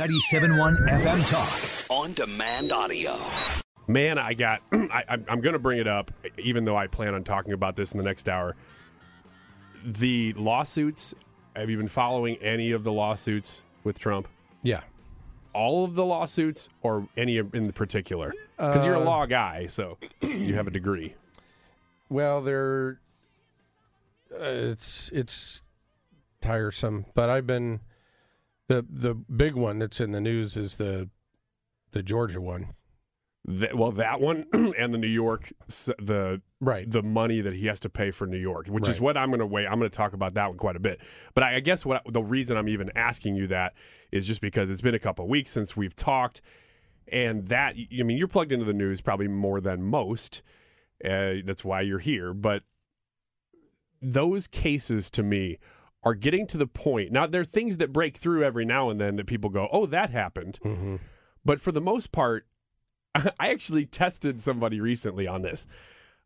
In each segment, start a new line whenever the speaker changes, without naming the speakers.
97.1 FM Talk.
On demand audio.
Man, I got. I, I'm going to bring it up, even though I plan on talking about this in the next hour. The lawsuits. Have you been following any of the lawsuits with Trump?
Yeah.
All of the lawsuits, or any in particular? Because you're a
Uh,
law guy, so you have a degree.
Well, they're uh, it's it's tiresome, but I've been the the big one that's in the news is the the Georgia one.
Th- well, that one and the New York, the
Right.
the money that he has to pay for New York, which is what I'm going to wait. I'm going to talk about that one quite a bit. But I, I guess what the reason I'm even asking you that is just because it's been a couple of weeks since we've talked, and that I mean you're plugged into the news probably more than most. Uh, that's why you're here. But those cases to me are getting to the point. Now there are things that break through every now and then that people go, "Oh, that happened,"
Mm-hmm.
but for the most part, I actually tested somebody recently on this.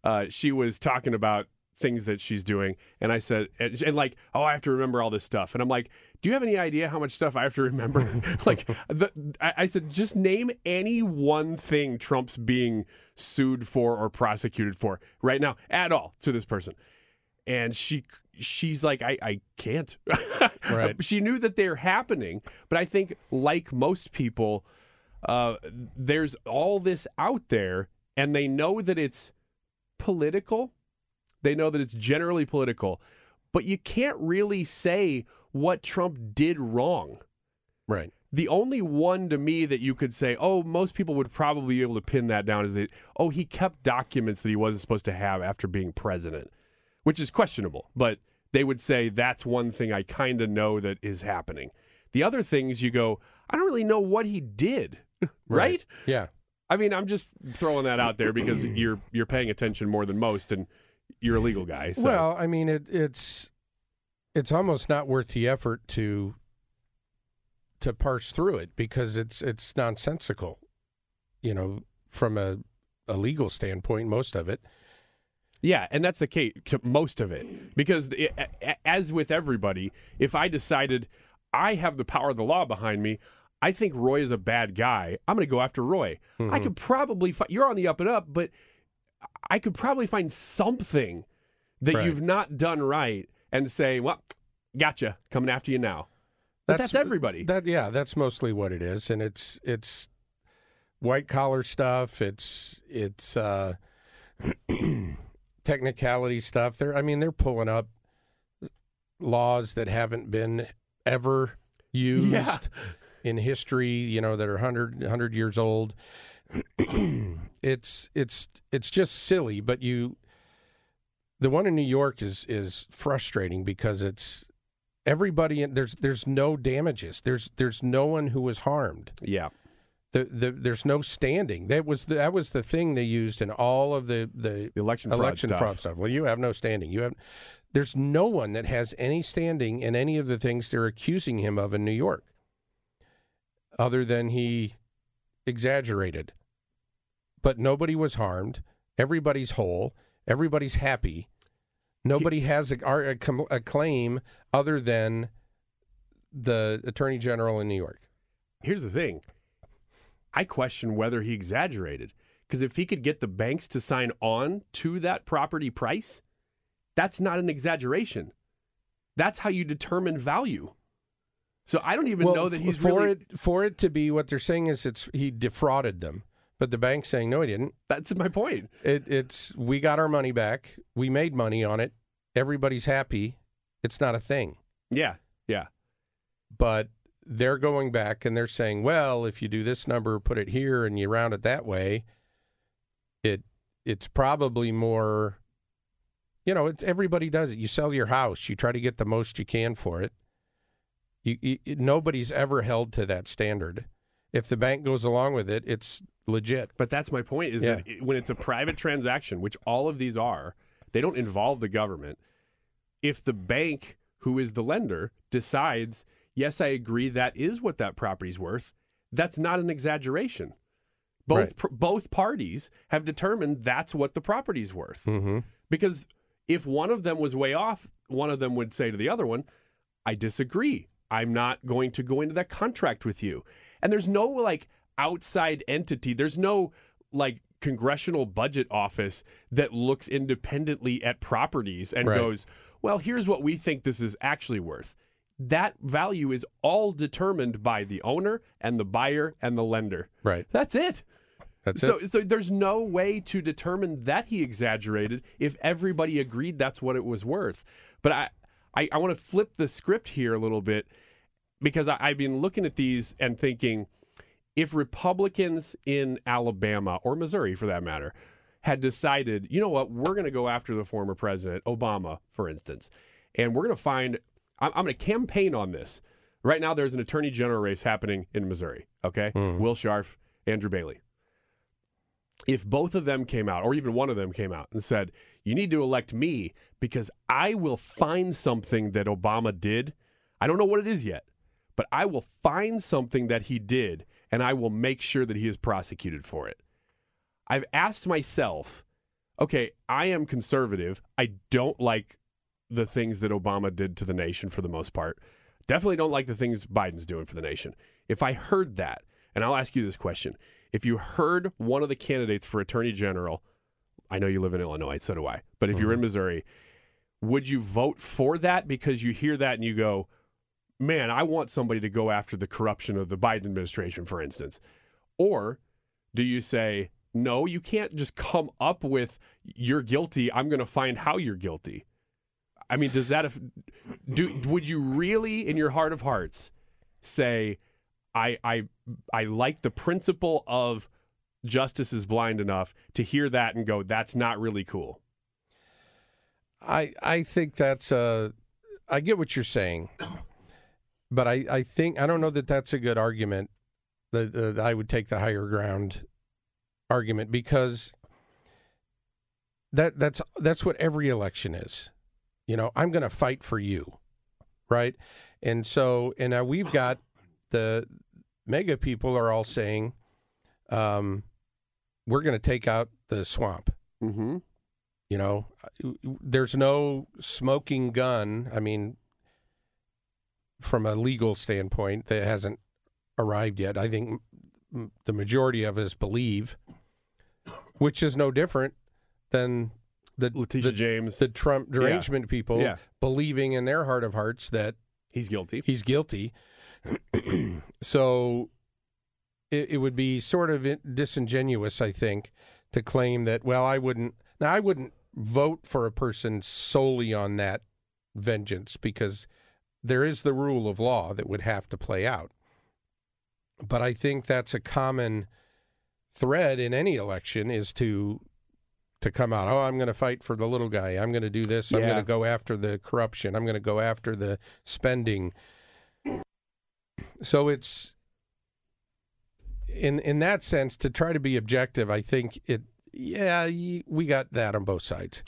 Uh, she was talking about things that she's doing, and I said, and, and like, oh, I have to remember all this stuff, and I'm like, do you have any idea how much stuff I have to remember? like, the, I, I said, just name any one thing Trump's being sued for or prosecuted for right now at all to this person, and she she's like, I I can't.
Right.
she knew that they're happening, but I think like most people uh, there's all this out there, and they know that it's political. They know that it's generally political, but you can't really say what Trump did wrong.
Right.
The only one to me that you could say, oh, most people would probably be able to pin that down is that, oh, he kept documents that he wasn't supposed to have after being president, which is questionable. But they would say that's one thing I kind of know that is happening. The other things you go, I don't really know what he did, right?
Yeah.
I mean, I'm just throwing that out there because you're you're paying attention more than most, and you're a legal guy. So.
Well, I mean, it, it's it's almost not worth the effort to to parse through it because it's it's nonsensical. You know, from a a legal standpoint, most of it.
Yeah, and that's the case to most of it. Because it, as with everybody, if I decided I have the power of the law behind me, I think Roy is a bad guy. I'm going to go after Roy. I could probably fi- you're on the up and up, but I could probably find something that
Right.
you've not done right and say, "Well, gotcha, coming after you now." But that's, everybody.
That yeah, that's mostly what it is, and it's it's white collar stuff. It's it's uh, technicality stuff. They're I mean they're pulling up laws that haven't been ever used
Yeah.
in history. You know that are 100, 100 years old. it's it's it's just silly, but you. The one in New York is is frustrating because it's everybody in there's there's no damages. There's there's no one who was harmed.
yeah.
The, the there's no standing. That was the, that was the thing they used in all of the the
The election fraud
election
stuff.
fraud stuff. Well, you have no standing. You have there's no one that has any standing in any of the things they're accusing him of in New York, other than he exaggerated. But nobody was harmed. Everybody's whole. Everybody's happy. Nobody has a, a, a claim other than the attorney general in New York.
Here's the thing. I question whether he exaggerated Because if he could get the banks to sign on to that property price, that's not an exaggeration. That's how you determine value. So I don't even
well,
know that he's
for
really.
it for it to be what they're saying is it's he defrauded them, but the bank's saying no, he didn't.
That's my point.
It, it's we got our money back. We made money on it. Everybody's happy. It's not a thing.
Yeah, yeah.
But they're going back and they're saying, well, if you do this number, put it here, and you round it that way, it it's probably more. You know, it's, everybody does it. You sell your house, you try to get the most you can for it. You, you, nobody's ever held to that standard. If the bank goes along with it, it's legit.
But that's my point is
Yeah.
that it- when it's a private transaction, which all of these are, they don't involve the government. If the bank, who is the lender, decides, yes, I agree, that is what that property's worth, that's not an exaggeration. Both
Right.
pr- both parties have determined that's what the property's worth.
Mm-hmm.
Because if one of them was way off, one of them would say to the other one, I disagree. I'm not going to go into that contract with you. And there's no like outside entity, there's no like congressional budget office that looks independently at properties and
Right.
goes, well, here's what we think this is actually worth. That value is all determined by the owner and the buyer and the lender.
Right.
That's it.
That's
so,
it.
so there's no way to determine that he exaggerated if everybody agreed that's what it was worth. But I, I, I want to flip the script here a little bit because I, I've been looking at these and thinking if Republicans in Alabama or Missouri, for that matter, had decided, you know what, we're going to go after the former president, Obama, for instance, and we're going to find, I'm, I'm going to campaign on this. Right now, there's an attorney general race happening in Missouri. Okay, mm-hmm. Will Scharf, Andrew Bailey if both of them came out, or even one of them came out and said, You need to elect me because I will find something that Obama did. I don't know what it is yet, but I will find something that he did and I will make sure that he is prosecuted for it. I've asked myself, okay, I am conservative. I don't like the things that Obama did to the nation for the most part. Definitely don't like the things Biden's doing for the nation. If I heard that, and I'll ask you this question if you heard one of the candidates for attorney general, I know you live in Illinois, so do I, but if you're in mm-hmm. Missouri, would you vote for that because you hear that and you go, man, I want somebody to go after the corruption of the Biden administration, for instance? Or do you say, no, you can't just come up with you're guilty. I'm going to find how you're guilty. I mean, does that do? Would you really, in your heart of hearts, say, I I I like the principle of justice is blind enough to hear that and go, that's not really cool.
I I think that's uh I get what you're saying, but I I think I don't know that that's a good argument. That I would take the higher ground argument because that that's that's what every election is. You know, I'm going to fight for you, right? And so and now we've got the MAGA people are all saying, um, we're going to take out the swamp.
Mm-hmm.
You know, there's no smoking gun. I mean, from a legal standpoint, that hasn't arrived yet. I think the majority of us believe, which is no different than the
Letitia
the,
James,
the Trump derangement people
Yeah.
believing in their heart of hearts that
he's guilty.
he's guilty. so it, it would be sort of disingenuous, I think, to claim that. Well, I wouldn't. Now, I wouldn't vote for a person solely on that vengeance because there is the rule of law that would have to play out. But I think that's a common thread in any election is to to come out. Oh, I'm going to fight for the little guy. I'm going to do this. I'm going to go after the corruption. I'm going to go after the spending. So it's in in that sense to try to be objective. I think it. Yeah, we got that on both sides.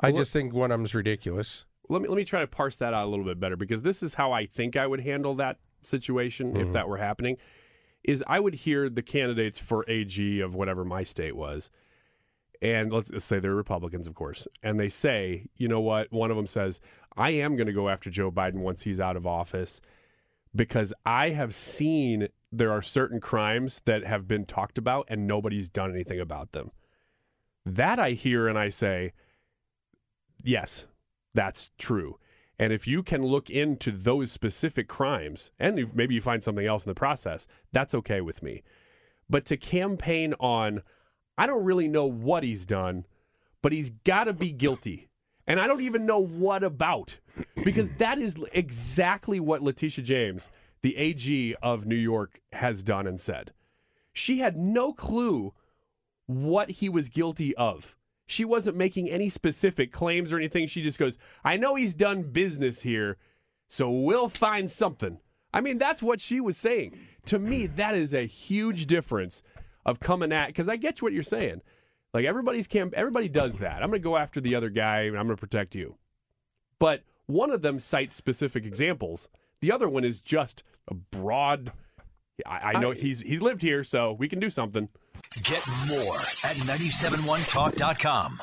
I
Well,
just think one of them's ridiculous.
let me let me try to parse that out a little bit better because this is how I think I would handle that situation if mm-hmm. that were happening. Is I would hear the candidates for AG of whatever my state was, and let's, let's say they're Republicans, of course, and they say, you know what? One of them says, I am going to go after Joe Biden once he's out of office because I have seen there are certain crimes that have been talked about and nobody's done anything about them. That I hear and I say, yes, that's true. And if you can look into those specific crimes, and maybe you find something else in the process, that's okay with me. But to campaign on, I don't really know what he's done, but he's got to be guilty. And I don't even know what about, because that is exactly what Letitia James, the AG of New York, has done and said. She had no clue what he was guilty of. She wasn't making any specific claims or anything. She just goes, I know he's done business here, so we'll find something. I mean, that's what she was saying. To me, that is a huge difference of coming at because I get what you're saying. Like everybody's camp, everybody does that. I'm going to go after the other guy and I'm going to protect you. But one of them cites specific examples. The other one is just a broad. I, I know I, he's he's lived here, so we can do something.
Get more at 971talk.com.